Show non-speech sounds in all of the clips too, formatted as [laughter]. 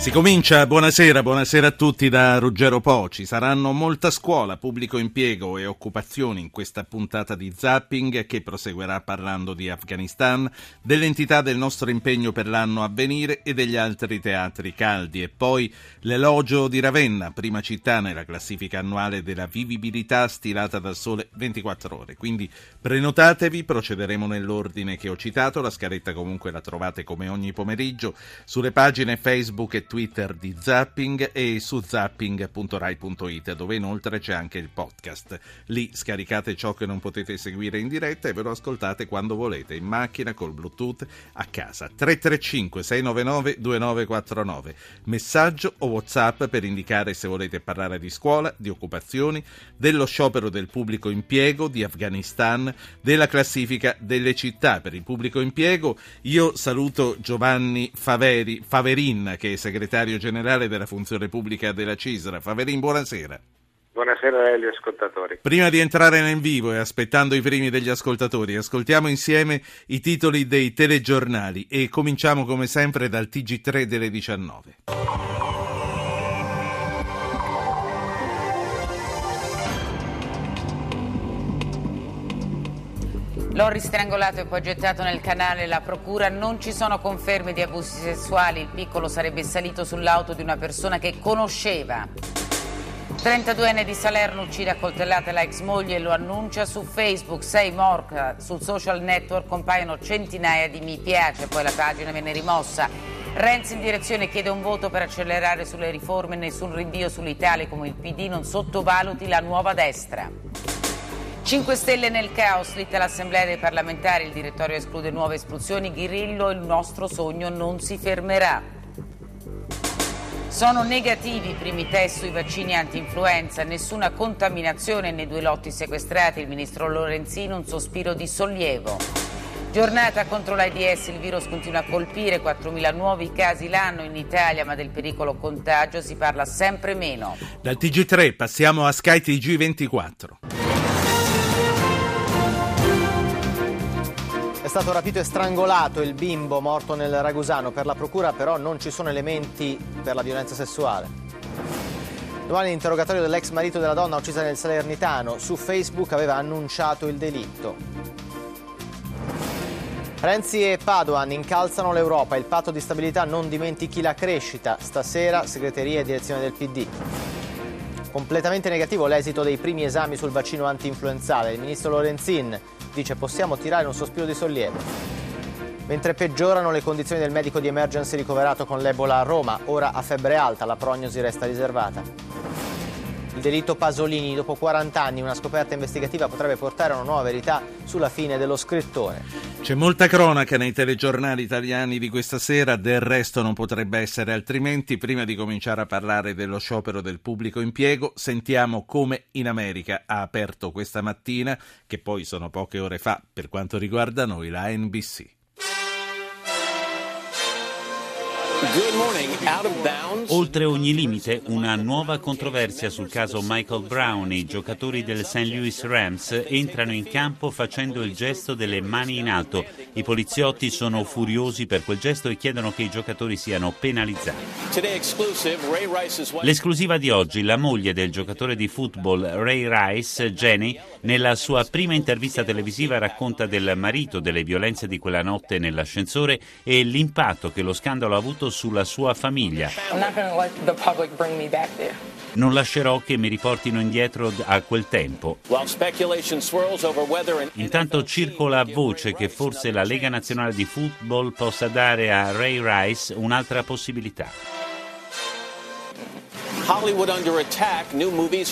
Si comincia, buonasera, buonasera a tutti da Ruggero Poci. Saranno molta scuola, pubblico impiego e occupazioni in questa puntata di Zapping che proseguirà parlando di Afghanistan, dell'entità del nostro impegno per l'anno a venire e degli altri teatri caldi. E poi l'elogio di Ravenna, prima città nella classifica annuale della vivibilità stilata dal Sole 24 ore. Quindi prenotatevi, procederemo nell'ordine che ho citato, la scaletta comunque la trovate come ogni pomeriggio sulle pagine Facebook e Twitter di Zapping e su zapping.rai.it dove inoltre c'è anche il podcast. Lì scaricate ciò che non potete seguire in diretta e ve lo ascoltate quando volete, in macchina, col Bluetooth, a casa. 335 699 2949. Messaggio o WhatsApp per indicare se volete parlare di scuola, di occupazioni, dello sciopero del pubblico impiego, di Afghanistan, della classifica delle città per il pubblico impiego. Io saluto Giovanni Faveri, Faverin che è segretario segretario generale della funzione pubblica della Cisra. Faverin, buonasera. Buonasera agli ascoltatori. Prima di entrare nel vivo e aspettando i primi degli ascoltatori, ascoltiamo insieme i titoli dei telegiornali e cominciamo come sempre dal TG3 delle 19. Lorri strangolato e poi gettato nel canale. La procura non ci sono conferme di abusi sessuali. Il piccolo sarebbe salito sull'auto di una persona che conosceva. 32enne di Salerno uccide a coltellate la ex moglie e lo annuncia su Facebook. 6 morta. Sul social network compaiono centinaia di mi piace, poi la pagina viene rimossa. Renzi in direzione chiede un voto per accelerare sulle riforme, nessun rinvio sull'Italia come il PD non sottovaluti la nuova destra. 5 Stelle nel caos, lite l'Assemblea dei parlamentari, il direttorio esclude nuove espulsioni, Ghirillo, il nostro sogno non si fermerà. Sono negativi i primi test sui vaccini anti-influenza, nessuna contaminazione nei due lotti sequestrati, il ministro Lorenzino un sospiro di sollievo. Giornata contro l'AIDS, il virus continua a colpire 4.000 nuovi casi l'anno in Italia, ma del pericolo contagio si parla sempre meno. Dal TG3 passiamo a Sky TG24. È stato rapito e strangolato il bimbo morto nel Ragusano. Per la procura però non ci sono elementi per la violenza sessuale. Domani l'interrogatorio dell'ex marito della donna uccisa nel Salernitano. Su Facebook aveva annunciato il delitto. Renzi e Padoan incalzano l'Europa. Il patto di stabilità non dimentichi la crescita. Stasera segreteria e direzione del PD. Completamente negativo l'esito dei primi esami sul vaccino anti-influenzale. Il ministro Lorenzin dice possiamo tirare un sospiro di sollievo. Mentre peggiorano le condizioni del medico di emergency ricoverato con l'Ebola a Roma, ora a febbre alta, la prognosi resta riservata. Il delitto Pasolini, dopo 40 anni, una scoperta investigativa potrebbe portare a una nuova verità sulla fine dello scrittore. C'è molta cronaca nei telegiornali italiani di questa sera, del resto non potrebbe essere altrimenti. Prima di cominciare a parlare dello sciopero del pubblico impiego, sentiamo come in America ha aperto questa mattina, che poi sono poche ore fa per quanto riguarda noi, la NBC. Oltre ogni limite, una nuova controversia sul caso Michael Brown. I giocatori del St. Louis Rams entrano in campo facendo il gesto delle mani in alto. I poliziotti sono furiosi per quel gesto e chiedono che i giocatori siano penalizzati. L'esclusiva di oggi, la moglie del giocatore di football Ray Rice, Jenny, nella sua prima intervista televisiva racconta del marito, delle violenze di quella notte nell'ascensore e l'impatto che lo scandalo ha avuto sulla sua famiglia. Non lascerò che mi riportino indietro a quel tempo. Intanto circola voce che forse la Lega Nazionale di Football possa dare a Ray Rice un'altra possibilità.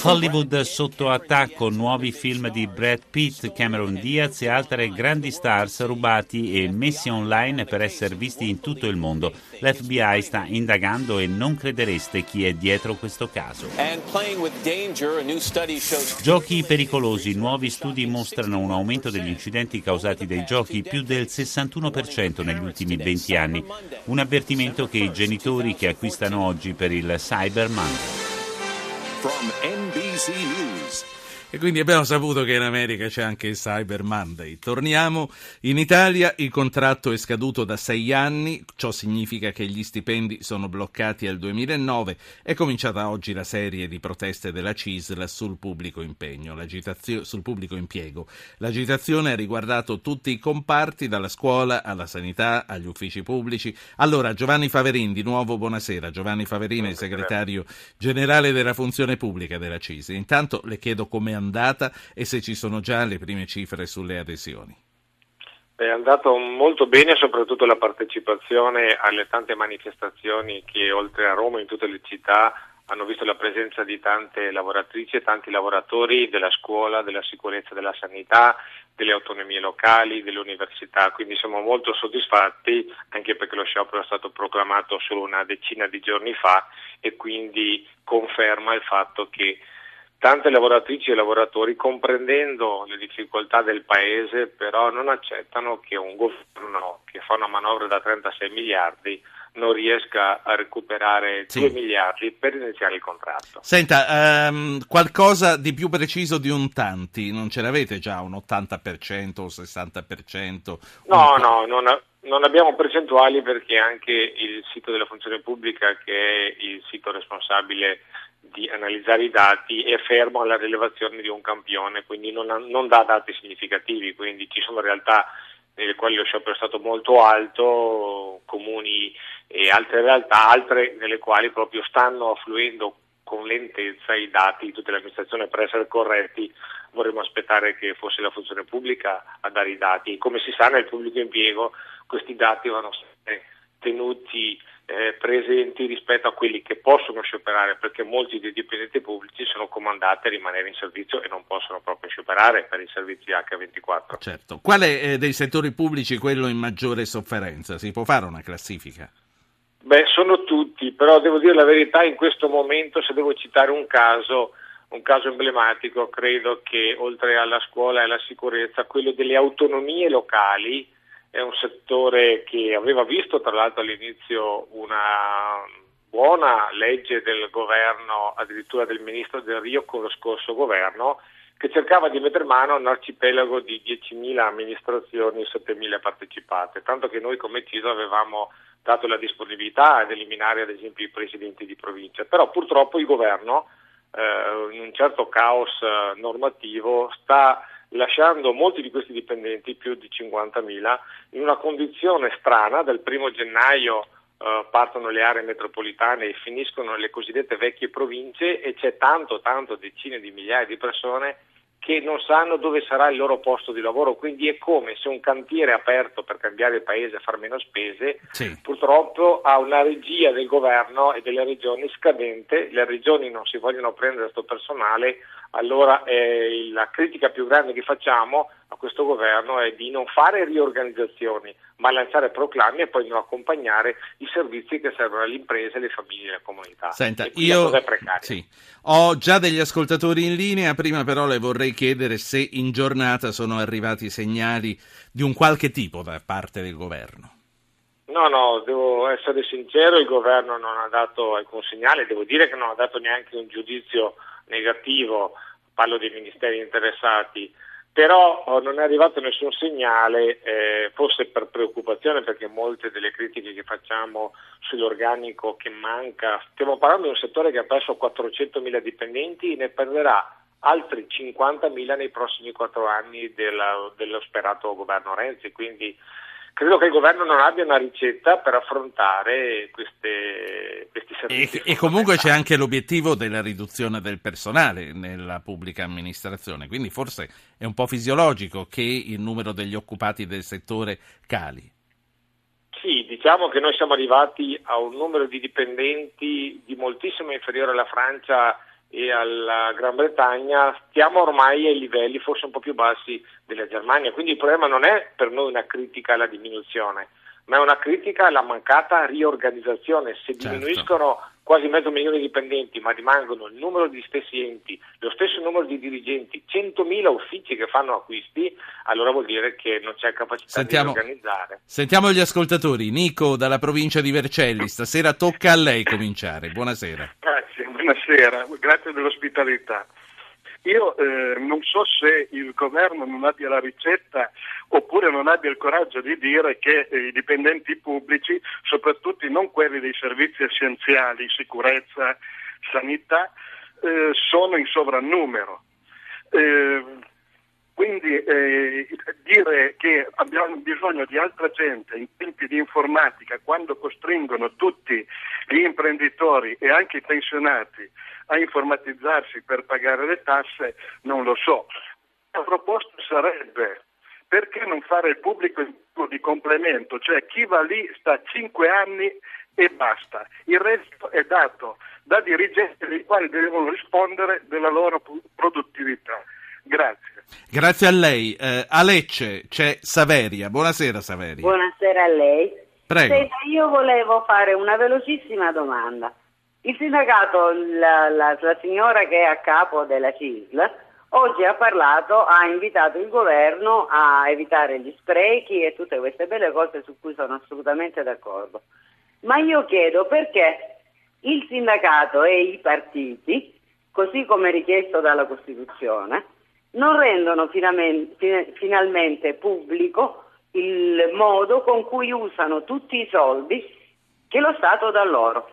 Hollywood sotto attacco, nuovi film di Brad Pitt, Cameron Diaz e altre grandi stars rubati e messi online per essere visti in tutto il mondo. L'FBI sta indagando e non credereste chi è dietro questo caso. Giochi pericolosi, nuovi studi mostrano un aumento degli incidenti causati dai giochi più del 61% negli ultimi 20 anni. Un avvertimento che i genitori che acquistano oggi per il Cyber Monday. From NBC News. E quindi abbiamo saputo che in America c'è anche il Cyber Monday. Torniamo in Italia, il contratto è scaduto da sei anni, ciò significa che gli stipendi sono bloccati al 2009. È cominciata oggi la serie di proteste della CISL sul pubblico, impegno, sul pubblico impiego. L'agitazione ha riguardato tutti i comparti, dalla scuola alla sanità, agli uffici pubblici. Allora, Giovanni Faverin, di nuovo buonasera. Giovanni Faverin è il segretario generale della funzione pubblica della CISL. Intanto le chiedo come andata e se ci sono già le prime cifre sulle adesioni. È andato molto bene soprattutto la partecipazione alle tante manifestazioni che oltre a Roma in tutte le città hanno visto la presenza di tante lavoratrici e tanti lavoratori della scuola, della sicurezza, della sanità, delle autonomie locali, delle università, quindi siamo molto soddisfatti anche perché lo sciopero è stato proclamato solo una decina di giorni fa e quindi conferma il fatto che tante lavoratrici e lavoratori, comprendendo le difficoltà del Paese, però non accettano che un governo che fa una manovra da 36 miliardi non riesca a recuperare sì. 2 miliardi per iniziare il contratto. Senta, um, qualcosa di più preciso di un tanti, non ce l'avete già un 80% o 60%? No, un... no, non, non abbiamo percentuali perché anche il sito della funzione pubblica, che è il sito responsabile di analizzare i dati è fermo alla rilevazione di un campione, quindi non, non dà dati significativi, quindi ci sono realtà nelle quali lo sciopero è stato molto alto, comuni e altre realtà, altre nelle quali proprio stanno affluendo con lentezza i dati di tutta l'amministrazione per essere corretti, vorremmo aspettare che fosse la funzione pubblica a dare i dati. Come si sa nel pubblico impiego questi dati vanno sempre tenuti eh, presenti rispetto a quelli che possono scioperare perché molti dei dipendenti pubblici sono comandati a rimanere in servizio e non possono proprio scioperare per i servizi H24. Certo. Qual è eh, dei settori pubblici quello in maggiore sofferenza? Si può fare una classifica? Beh, sono tutti, però devo dire la verità, in questo momento se devo citare un caso, un caso emblematico, credo che oltre alla scuola e alla sicurezza, quello delle autonomie locali, è un settore che aveva visto tra l'altro all'inizio una buona legge del governo, addirittura del ministro Del Rio con lo scorso governo, che cercava di mettere mano a un arcipelago di 10.000 amministrazioni e 7.000 partecipate, tanto che noi come CISO avevamo dato la disponibilità ad eliminare ad esempio i presidenti di provincia, però purtroppo il governo eh, in un certo caos eh, normativo sta lasciando molti di questi dipendenti, più di 50.000, in una condizione strana, dal primo gennaio eh, partono le aree metropolitane e finiscono le cosiddette vecchie province e c'è tanto, tanto, decine di migliaia di persone che non sanno dove sarà il loro posto di lavoro, quindi è come se un cantiere aperto per cambiare il paese e far meno spese, sì. purtroppo ha una regia del governo e delle regioni scadente, le regioni non si vogliono prendere questo personale, allora eh, la critica più grande che facciamo a questo governo è di non fare riorganizzazioni, ma lanciare proclami e poi non accompagnare i servizi che servono alle imprese, alle famiglie e alle comunità. Senta, io sì, ho già degli ascoltatori in linea, prima però le vorrei chiedere se in giornata sono arrivati segnali di un qualche tipo da parte del governo. No, no, devo essere sincero, il governo non ha dato alcun segnale, devo dire che non ha dato neanche un giudizio negativo, parlo dei ministeri interessati, però oh, non è arrivato nessun segnale, eh, forse per preoccupazione perché molte delle critiche che facciamo sull'organico che manca, stiamo parlando di un settore che ha perso 400.000 dipendenti e ne perderà altri 50.000 nei prossimi quattro anni della, dello sperato governo Renzi, quindi credo che il governo non abbia una ricetta per affrontare queste, questi servizi. E, e comunque c'è anche l'obiettivo della riduzione del personale nella pubblica amministrazione, quindi forse è un po' fisiologico che il numero degli occupati del settore cali Sappiamo che noi siamo arrivati a un numero di dipendenti di moltissimo inferiore alla Francia e alla Gran Bretagna, stiamo ormai ai livelli forse un po' più bassi della Germania, quindi il problema non è per noi una critica alla diminuzione, ma è una critica alla mancata riorganizzazione. Se Certo. diminuiscono quasi mezzo milione di dipendenti, ma rimangono il numero di stessi enti, lo stesso numero di dirigenti, 100.000 uffici che fanno acquisti, allora vuol dire che non c'è capacità Sentiamo- di organizzare. Sentiamo gli ascoltatori. Nico dalla provincia di Vercelli, stasera tocca a lei cominciare. Buonasera. Grazie, buonasera, grazie dell'ospitalità. Io eh, non so se il governo non abbia la ricetta oppure non abbia il coraggio di dire che eh, i dipendenti pubblici, soprattutto non quelli dei servizi essenziali, sicurezza, sanità, eh, sono in sovrannumero. Quindi eh, dire che abbiamo bisogno di altra gente in tempi di informatica, quando costringono tutti gli imprenditori e anche i pensionati a informatizzarsi per pagare le tasse, non lo so. La proposta sarebbe perché non fare il pubblico di complemento, cioè chi va lì sta cinque anni e basta, il resto è dato da dirigenti i quali devono rispondere della loro produttività. Grazie. Grazie a lei. Eh, a Lecce c'è Saveria. Buonasera Saveria. Buonasera a lei. Prego. Senta, io volevo fare una velocissima domanda. Il sindacato, la, la- la signora che è a capo della CISL, oggi ha parlato, ha invitato il governo a evitare gli sprechi e tutte queste belle cose su cui sono assolutamente d'accordo. Ma io chiedo perché il sindacato e i partiti, così come richiesto dalla Costituzione, non rendono finalmente pubblico il modo con cui usano tutti i soldi che lo Stato dà loro.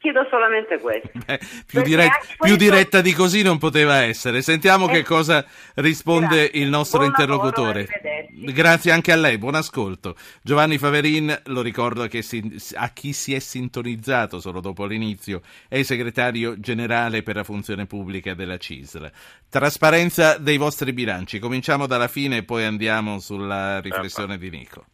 Chiedo solamente questo. Beh, [laughs] più, Perché dirett- anche più questo- diretta di così non poteva essere. Sentiamo che Eh, cosa risponde grazie. il nostro Buon lavoro, interlocutore. arrivederci. Grazie anche a lei, buon ascolto. Giovanni Faverin, lo ricordo che si- a chi si è sintonizzato solo dopo l'inizio, è il segretario generale per la funzione pubblica della CISL. Trasparenza dei vostri bilanci. Cominciamo dalla fine e poi andiamo sulla riflessione di Nico.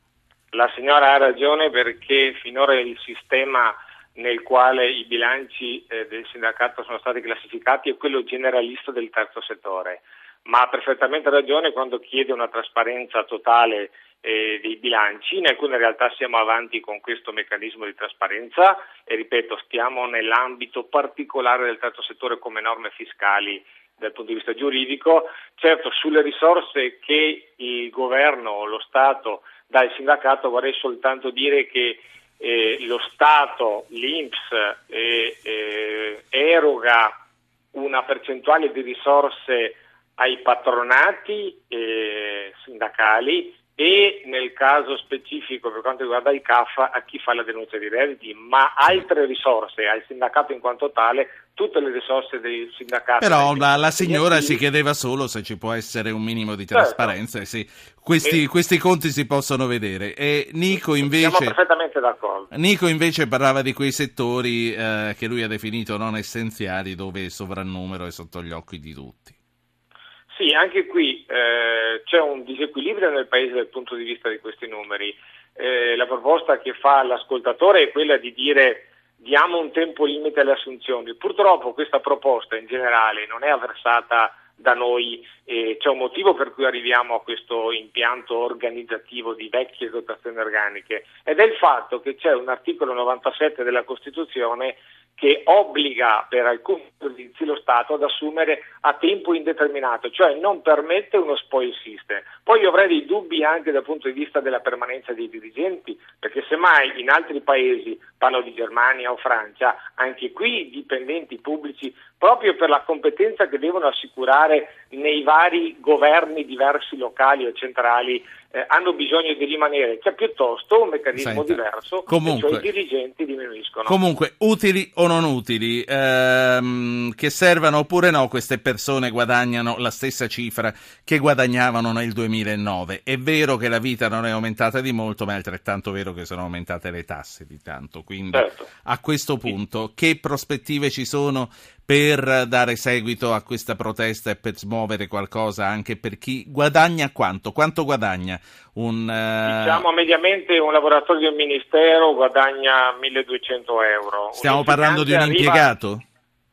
La signora ha ragione perché finora il sistema nel quale i bilanci eh, del sindacato sono stati classificati è quello generalista del terzo settore, ma ha perfettamente ragione quando chiede una trasparenza totale eh, dei bilanci. In alcune realtà siamo avanti con questo meccanismo di trasparenza e ripeto, stiamo nell'ambito particolare del terzo settore come norme fiscali dal punto di vista giuridico. Certo, sulle risorse che il governo o lo Stato dà al sindacato vorrei soltanto dire che eh, lo Stato, l'Inps, eh, eroga una percentuale di risorse ai patronati sindacali e nel caso specifico per quanto riguarda il CAF a chi fa la denuncia di redditi, ma altre risorse al sindacato in quanto tale, tutte le risorse del sindacato. Però la, la signora si chiedeva solo se ci può essere un minimo di Certo. trasparenza e se questi, E- questi conti si possono vedere. E Nico Siamo invece, perfettamente d'accordo. Nico invece parlava di quei settori eh, che lui ha definito non essenziali dove il sovrannumero è sotto gli occhi di tutti. Sì, anche qui eh, c'è un disequilibrio nel Paese dal punto di vista di questi numeri. Eh, la proposta che fa l'ascoltatore è quella di dire diamo un tempo limite alle assunzioni. Purtroppo questa proposta in generale non è avversata da noi, eh, c'è un motivo per cui arriviamo a questo impianto organizzativo di vecchie dotazioni organiche ed è il fatto che c'è un articolo 97 della Costituzione che obbliga per alcuni servizi lo Stato ad assumere a tempo indeterminato, cioè non permette uno spoil system. Poi io avrei dei dubbi anche dal punto di vista della permanenza dei dirigenti, perché semmai in altri paesi, parlo di Germania o Francia, anche qui i dipendenti pubblici, proprio per la competenza che devono assicurare nei vari governi diversi locali o centrali, eh, hanno bisogno di rimanere. C'è piuttosto un meccanismo Senta, diverso, comunque- e cioè i dirigenti diminuiscono. Comunque, utili o non utili, ehm, che servano oppure no, queste persone guadagnano la stessa cifra che guadagnavano nel 2009. È vero che la vita non è aumentata di molto, ma è altrettanto vero che sono aumentate le tasse di tanto. Quindi, Certo. a questo punto, che prospettive ci sono per dare seguito a questa protesta e per smuovere qualcosa anche per chi guadagna quanto? Quanto guadagna un... eh, Diciamo mediamente un lavoratore di un ministero guadagna 1200 euro. stiamo parlando di un arriva- impiegato?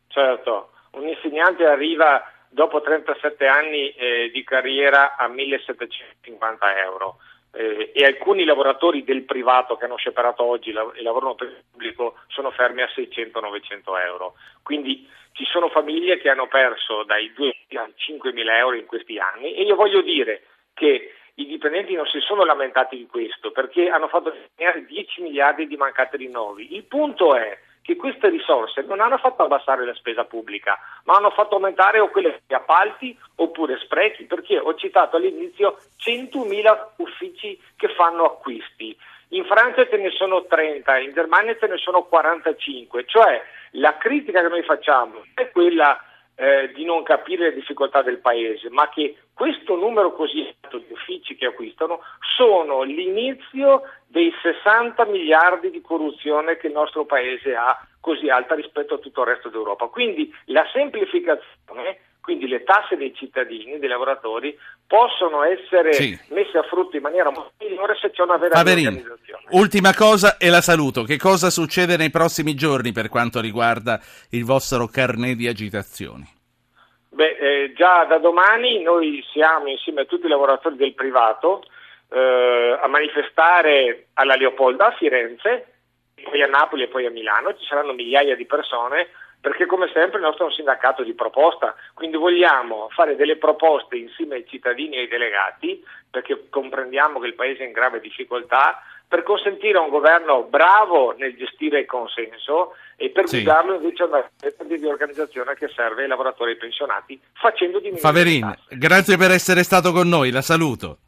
Certo, un insegnante arriva dopo 37 anni eh, di carriera a 1750 euro eh, e alcuni lavoratori del privato che hanno scioperato oggi la- e lavorano per il pubblico sono fermi a 600-900 euro. Quindi ci sono famiglie che hanno perso dai 2.000 ai 5.000 euro in questi anni e io voglio dire che i dipendenti non si sono lamentati di questo perché hanno fatto risparmiare 10 miliardi di mancati rinnovi. Il punto è che queste risorse non hanno fatto abbassare la spesa pubblica, ma hanno fatto aumentare o quelle appalti oppure sprechi, perché ho citato all'inizio 100.000 uffici che fanno acquisti. In Francia ce ne sono 30, in Germania ce ne sono 45, cioè la critica che noi facciamo è quella eh, di non capire le difficoltà del paese, ma che questo numero così alto di uffici che acquistano sono l'inizio dei 60 miliardi di corruzione che il nostro paese ha così alta rispetto a tutto il resto d'Europa. Quindi la semplificazione, quindi le tasse dei cittadini, dei lavoratori, possono essere Sì. messe a frutto in maniera molto migliore se c'è una vera Paverini, organizzazione. ultima cosa e la saluto. Che cosa succede nei prossimi giorni per quanto riguarda il vostro carnet di agitazioni? Beh, eh, già da domani noi siamo insieme a tutti i lavoratori del privato eh, a manifestare alla Leopolda a Firenze, poi a Napoli e poi a Milano. Ci saranno migliaia di persone perché come sempre il nostro è un sindacato di proposta, quindi vogliamo fare delle proposte insieme ai cittadini e ai delegati perché comprendiamo che il Paese è in grave difficoltà per consentire a un governo bravo nel gestire il consenso e per Sì. guidarlo invece a una di organizzazione che serve ai lavoratori e ai pensionati facendo diminuire Faverin, grazie per essere stato con noi, la saluto.